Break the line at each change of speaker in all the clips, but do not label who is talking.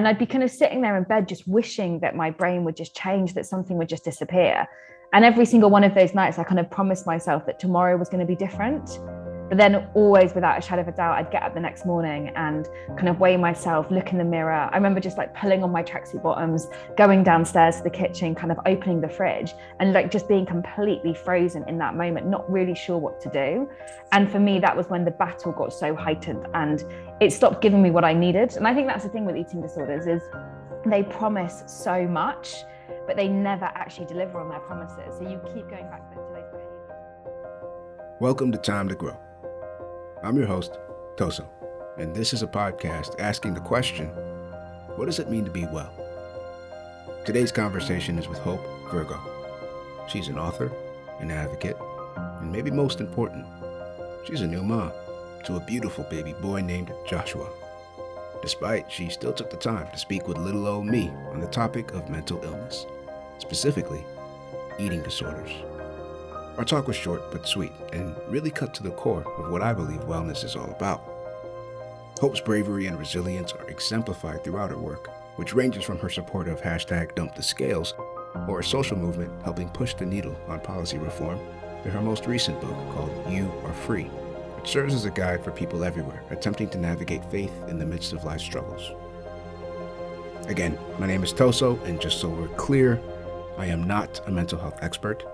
And I'd be kind of sitting there in bed, just wishing that my brain would just change, that something would just disappear. And every single one of those nights, I kind of promised myself that tomorrow was going to be different. But then, always without a shadow of a doubt, I'd get up the next morning and kind of weigh myself, look in the mirror. I remember just like pulling on my tracksuit bottoms, going downstairs to the kitchen, kind of opening the fridge, and like just being completely frozen in that moment, not really sure what to do. And for me, that was when the battle got so heightened and it stopped giving me what I needed. And I think that's the thing with eating disorders is they promise so much, but they never actually deliver on their promises. So you keep going back to those behaviors.
Welcome to Time to Grow I'm your host, Toso, and this is a podcast asking the question what does it mean to be well? Today's conversation is with Hope Virgo. She's an author, an advocate, and maybe most important, she's a new mom to a beautiful baby boy named Joshua. Despite she still took the time to speak with little old me on the topic of mental illness, specifically eating disorders. Our talk was short but sweet and really cut to the core of what I believe wellness is all about. Hope's bravery and resilience are exemplified throughout her work, which ranges from her support of hashtag dump the scales or a social movement helping push the needle on policy reform to her most recent book called You Are Free, which serves as a guide for people everywhere attempting to navigate faith in the midst of life's struggles. Again, my name is Toso, and just so we're clear, I am not a mental health expert.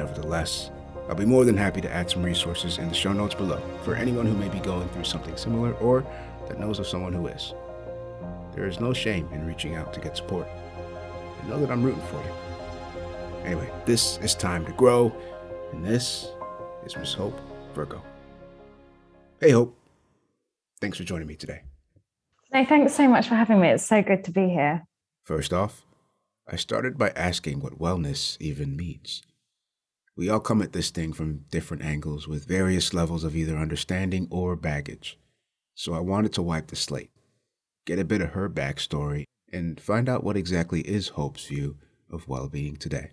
Nevertheless, I'll be more than happy to add some resources in the show notes below for anyone who may be going through something similar or that knows of someone who is. There is no shame in reaching out to get support. And know that I'm rooting for you. Anyway, this is time to grow, and this is Miss Hope Virgo. Hey, Hope. Thanks for joining me today.
No, thanks so much for having me. It's so good to be here.
First off, I started by asking what wellness even means. We all come at this thing from different angles with various levels of either understanding or baggage. So I wanted to wipe the slate, get a bit of her backstory, and find out what exactly is Hope's view of well being today.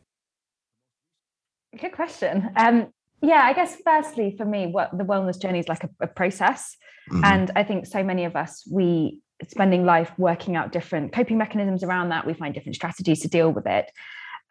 Good question. Um, yeah, I guess firstly for me, what the wellness journey is like a, a process. Mm-hmm. And I think so many of us, we spending life working out different coping mechanisms around that. We find different strategies to deal with it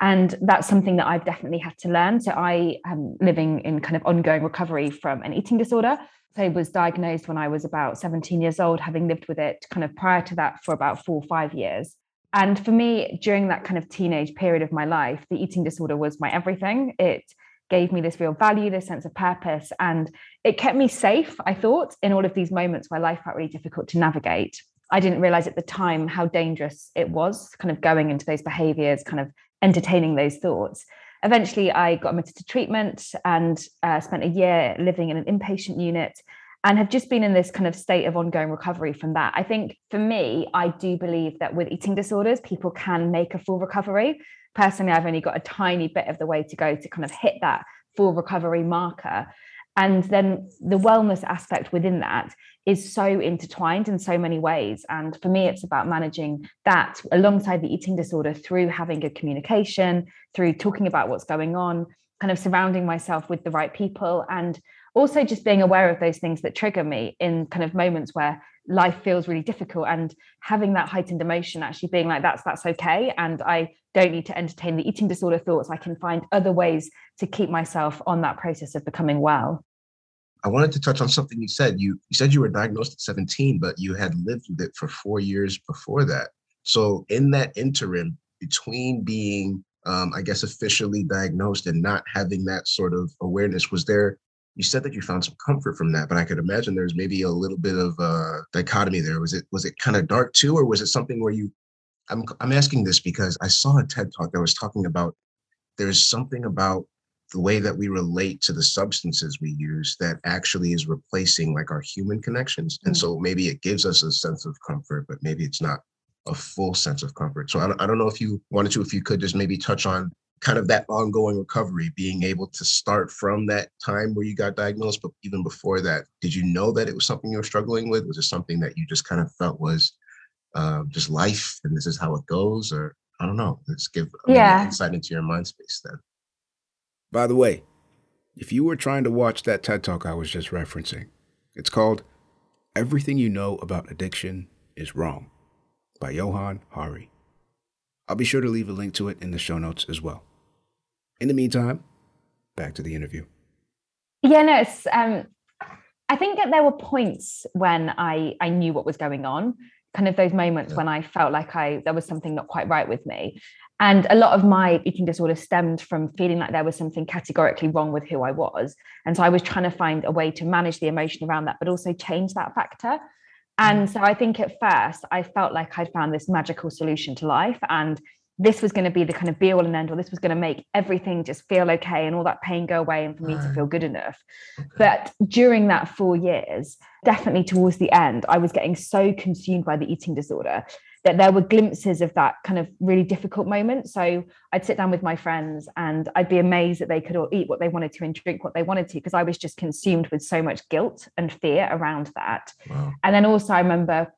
and that's something that I've definitely had to learn. So I am living in kind of ongoing recovery from an eating disorder. So I was diagnosed when I was about 17 years old, having lived with it kind of prior to that for about four or five years. And for me, during that kind of teenage period of my life, the eating disorder was my everything. It gave me this real value, this sense of purpose, and it kept me safe, I thought, in all of these moments where life felt really difficult to navigate. I didn't realize at the time how dangerous it was, kind of going into those behaviors, kind of entertaining those thoughts. Eventually, I got admitted to treatment and uh, spent a year living in an inpatient unit and have just been in this kind of state of ongoing recovery from that. I think for me, I do believe that with eating disorders, people can make a full recovery. Personally, I've only got a tiny bit of the way to go to kind of hit that full recovery marker. And then the wellness aspect within that is so intertwined in so many ways. And for me, it's about managing that alongside the eating disorder through having good communication, through talking about what's going on, kind of surrounding myself with the right people, and also just being aware of those things that trigger me in kind of moments where life feels really difficult. And having that heightened emotion actually being like that's that's okay and i don't need to entertain the eating disorder thoughts. I can find other ways to keep myself on that process of becoming well
I wanted to touch on something you said. You you said you were diagnosed at 17, but you had lived with it for four years before that. So in that interim between being, um, I guess, officially diagnosed and not having that sort of awareness, was there? You said that you found some comfort from that, but I could imagine there's maybe a little bit of a dichotomy there. Was it was it kind of dark too, or was it something where you? I'm I'm asking this because I saw a TED talk that was talking about there's something about the way that we relate to the substances we use that actually is replacing like our human connections. And mm. so maybe it gives us a sense of comfort, but maybe it's not a full sense of comfort. So I don't, I don't know if you wanted to, if you could just maybe touch on kind of that ongoing recovery, being able to start from that time where you got diagnosed, but even before that, did you know that it was something you were struggling with? Was it something that you just kind of felt was um, just life and this is how it goes? Or I don't know. Let's give yeah. insight into your mind space then.
By the way, if you were trying to watch that TED Talk I was just referencing, it's called Everything You Know About Addiction is Wrong. by Johann Hari. I'll be sure to leave a link to it in the show notes as well. In the meantime, back to the interview.
Yeah, no, um I think that there were points when I I knew what was going on, kind of those moments yeah. when I felt like I there was something not quite right with me. And a lot of my eating disorder stemmed from feeling like there was something categorically wrong with who I was. And so I was trying to find a way to manage the emotion around that, but also change that factor. And mm. so I think at first I felt like I'd found this magical solution to life. And this was going to be the kind of be all and end all. This was going to make everything just feel okay and all that pain go away and for me to feel good enough. But during that four years, definitely towards the end, I was getting so consumed by the eating disorder that there were glimpses of that kind of really difficult moment. So I'd sit down with my friends and I'd be amazed that they could all eat what they wanted to and drink what they wanted to because I was just consumed with so much guilt and fear around that. Wow. And then also, I remember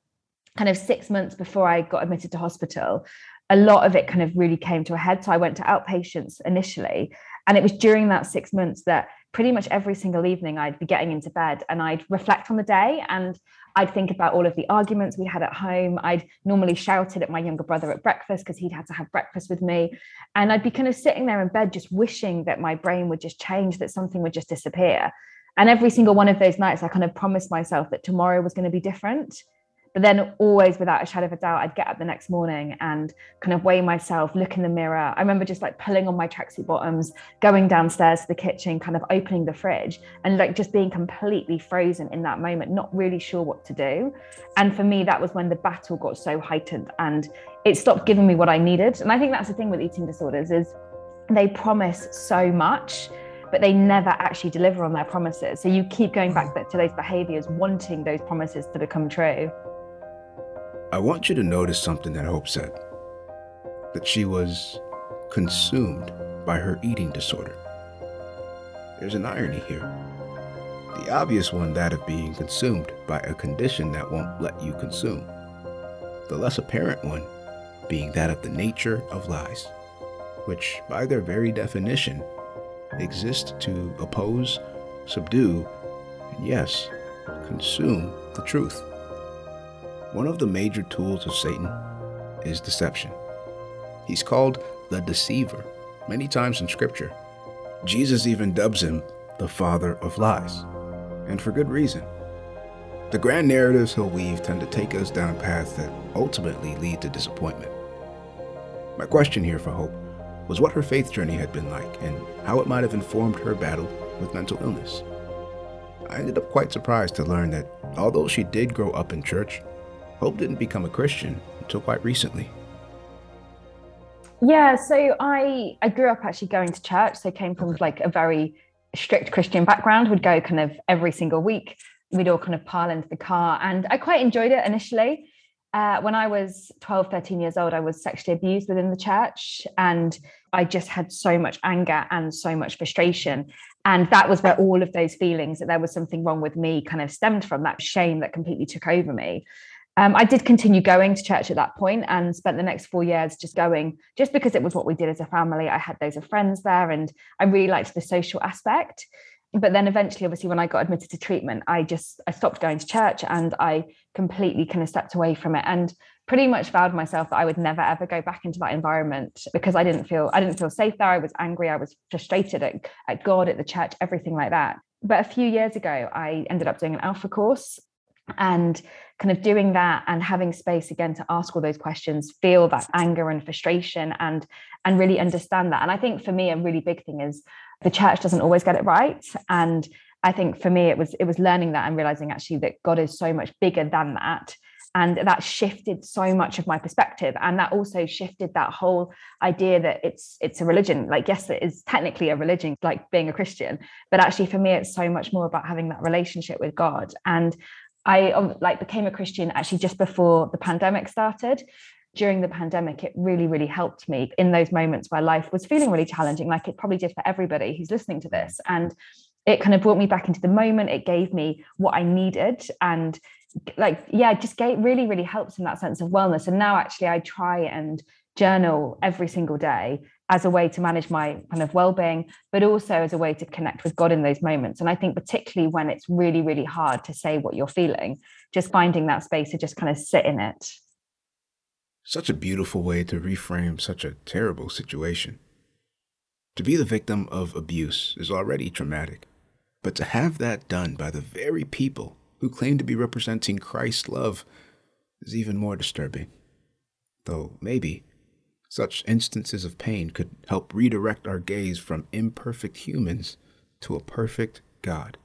kind of six months before I got admitted to hospital, a lot of it kind of really came to a head. So I went to outpatients initially. And it was during that six months that pretty much every single evening I'd be getting into bed and I'd reflect on the day and I'd think about all of the arguments we had at home. I'd normally shouted at my younger brother at breakfast because he'd had to have breakfast with me. And I'd be kind of sitting there in bed just wishing that my brain would just change, that something would just disappear. And every single one of those nights, I kind of promised myself that tomorrow was going to be different. But then, always without a shadow of a doubt, I'd get up the next morning and kind of weigh myself, look in the mirror. I remember just like pulling on my tracksuit bottoms, going downstairs to the kitchen, kind of opening the fridge, and like just being completely frozen in that moment, not really sure what to do. And for me, that was when the battle got so heightened and it stopped giving me what I needed. And I think that's the thing with eating disorders is they promise so much but they never actually deliver on their promises. So you keep going back to those behaviors, wanting those promises to become true.
I want you to notice something that Hope said that she was consumed by her eating disorder. There's an irony here. The obvious one, that of being consumed by a condition that won't let you consume. The less apparent one being that of the nature of lies, which, by their very definition, exist to oppose, subdue, and yes, consume the truth. One of the major tools of Satan is deception. He's called the deceiver many times in Scripture. Jesus even dubs him the father of lies, and for good reason. The grand narratives he'll weave tend to take us down paths that ultimately lead to disappointment. My question here for Hope was what her faith journey had been like and how it might have informed her battle with mental illness. I ended up quite surprised to learn that although she did grow up in church, Hope didn't become a Christian until quite recently.
Yeah, so I I grew up actually going to church. So came from like a very strict Christian background. Would go kind of every single week. We'd all kind of pile into the car, and I quite enjoyed it initially. Uh, when I was 12, 13 years old, I was sexually abused within the church, and I just had so much anger and so much frustration. And that was where all of those feelings that there was something wrong with me kind of stemmed from that shame that completely took over me. Um, I did continue going to church at that point and spent the next four years just going, just because it was what we did as a family. I had those of friends there and I really liked the social aspect. But then eventually, obviously, when I got admitted to treatment, I just I stopped going to church and I completely kind of stepped away from it and pretty much vowed myself that I would never ever go back into that environment because I didn't feel I didn't feel safe there. I was angry, I was frustrated at, at God, at the church, everything like that. But a few years ago, I ended up doing an alpha course and kind of doing that and having space again to ask all those questions feel that anger and frustration and and really understand that. And i think for me a really big thing is the church doesn't always get it right. And i think for me it was it was learning that and realizing actually that god is so much bigger than that. And that shifted so much of my perspective. And that also shifted that whole idea that it's it's a religion. Like yes it is technically a religion like being a christian but actually for me it's so much more about having that relationship with god. And I um, like became a Christian actually just before the pandemic started. During the pandemic, it really, really helped me in those moments where life was feeling really challenging, like it probably did for everybody who's listening to this. And it kind of brought me back into the moment. It gave me what I needed. And like, yeah, just gave, really, really helps in that sense of wellness. And now actually I try and journal every single day as a way to manage my kind of well-being but also as a way to connect with god in those moments and i think particularly when it's really really hard to say what you're feeling just finding that space to just kind of sit in it
Such a beautiful way to reframe such a terrible situation. To be the victim of abuse is already traumatic, but to have that done by the very people who claim to be representing Christ's love is even more disturbing. Though maybe such instances of pain could help redirect our gaze from imperfect humans to a perfect God.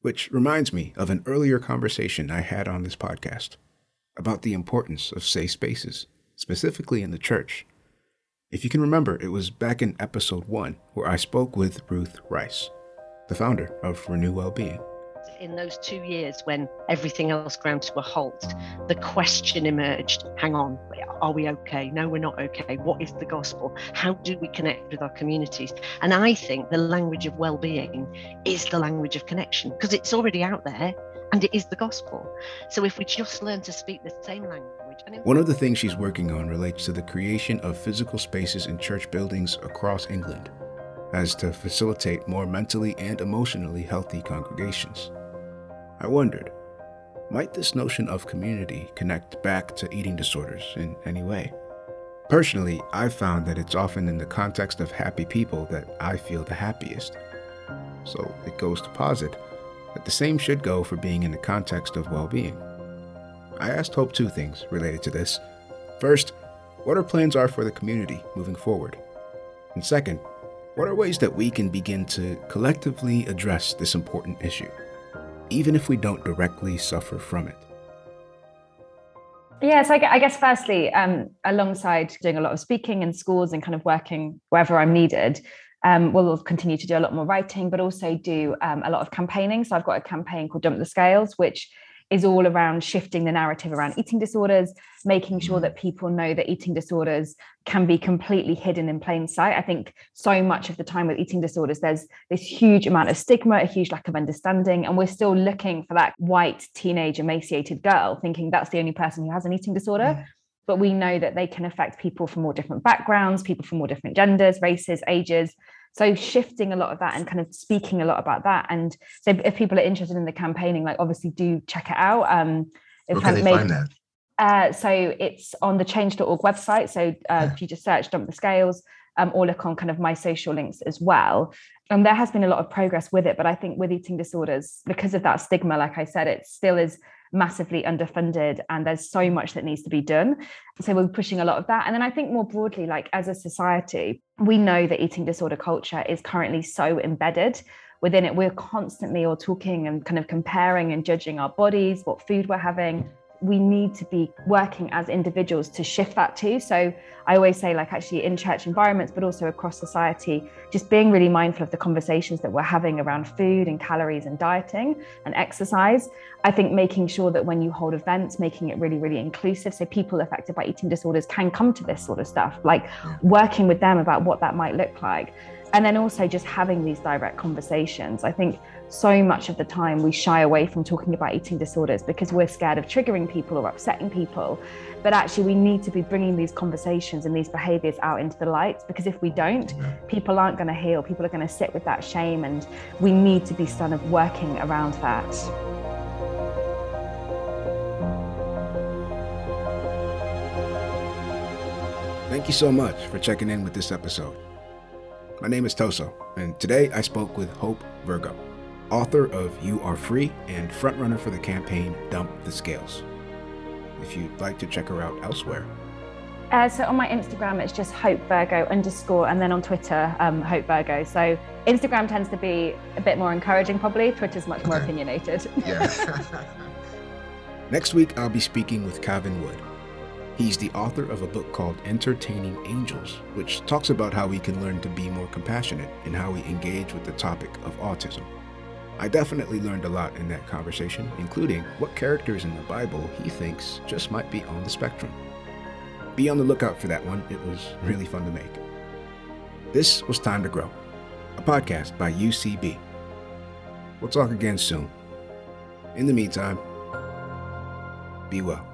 Which reminds me of an earlier conversation I had on this podcast about the importance of safe spaces, specifically in the church. If you can remember, it was back in episode one where I spoke with Ruth Rice, the founder of Renew Wellbeing
in those two years when everything else ground to a halt, the question emerged hang on, are we okay? No, we're not okay. What is the gospel? How do we connect with our communities? And I think the language of well being is the language of connection because it's already out there and it is the gospel. So if we just learn to speak the same language,
one of the things she's working on relates to the creation of physical spaces in church buildings across England as to facilitate more mentally and emotionally healthy congregations. I wondered, might this notion of community connect back to eating disorders in any way? Personally, I've found that it's often in the context of happy people that I feel the happiest. So it goes to posit that the same should go for being in the context of well being. I asked Hope two things related to this. First, what our plans are for the community moving forward. And second, what are ways that we can begin to collectively address this important issue? Even if we don't directly suffer from it?
Yes, I, I guess firstly, um, alongside doing a lot of speaking in schools and kind of working wherever I'm needed, um, we'll continue to do a lot more writing, but also do um, a lot of campaigning. So I've got a campaign called Dump the Scales, which is all around shifting the narrative around eating disorders, making sure mm-hmm. that people know that eating disorders can be completely hidden in plain sight. I think so much of the time with eating disorders, there's this huge amount of stigma, a huge lack of understanding, and we're still looking for that white teenage emaciated girl, thinking that's the only person who has an eating disorder. Mm-hmm. But we know that they can affect people from all different backgrounds, people from all different genders, races, ages. So shifting a lot of that and kind of speaking a lot about that. And so if people are interested in the campaigning, like obviously do check it out. Um,
can they made, find that?
Uh, so it's on the change.org website. So uh, yeah. if you just search dump the scales, um, or look on kind of my social links as well. And there has been a lot of progress with it, but I think with eating disorders, because of that stigma, like I said, it still is massively underfunded and there's so much that needs to be done. So we're pushing a lot of that. And then I think more broadly, like as a society, we know that eating disorder culture is currently so embedded within it. We're constantly all talking and kind of comparing and judging our bodies, what food we're having, we need to be working as individuals to shift that too. So I always say, like, actually in church environments, but also across society, just being really mindful of the conversations that we're having around food and calories and dieting and exercise. I think making sure that when you hold events, making it really, really inclusive so people affected by eating disorders can come to this sort of stuff, like working with them about what that might look like. And then also just having these direct conversations. I think so much of the time we shy away from talking about eating disorders because we're scared of triggering people or upsetting people. But actually, we need to be bringing these conversations and these behaviors out into the light because if we don't, people aren't going to heal. People are going to sit with that shame, and we need to be kind of working around that.
Thank you so much for checking in with this episode. My name is Toso, and today I spoke with Hope Virgo author of You Are Free and frontrunner for the campaign Dump the Scales. If you'd like to check her out elsewhere.
Uh, so on my Instagram, it's just Hope Virgo underscore, and then on Twitter, um, Hope Virgo. So Instagram tends to be a bit more encouraging, probably. Twitter's much more opinionated.
Yeah.
Next week, I'll be speaking with Calvin Wood. He's the author of a book called Entertaining Angels, which talks about how we can learn to be more compassionate and how we engage with the topic of autism. I definitely learned a lot in that conversation, including what characters in the Bible he thinks just might be on the spectrum. Be on the lookout for that one, it was really fun to make. This was Time to Grow, a podcast by UCB. We'll talk again soon. In the meantime, be well.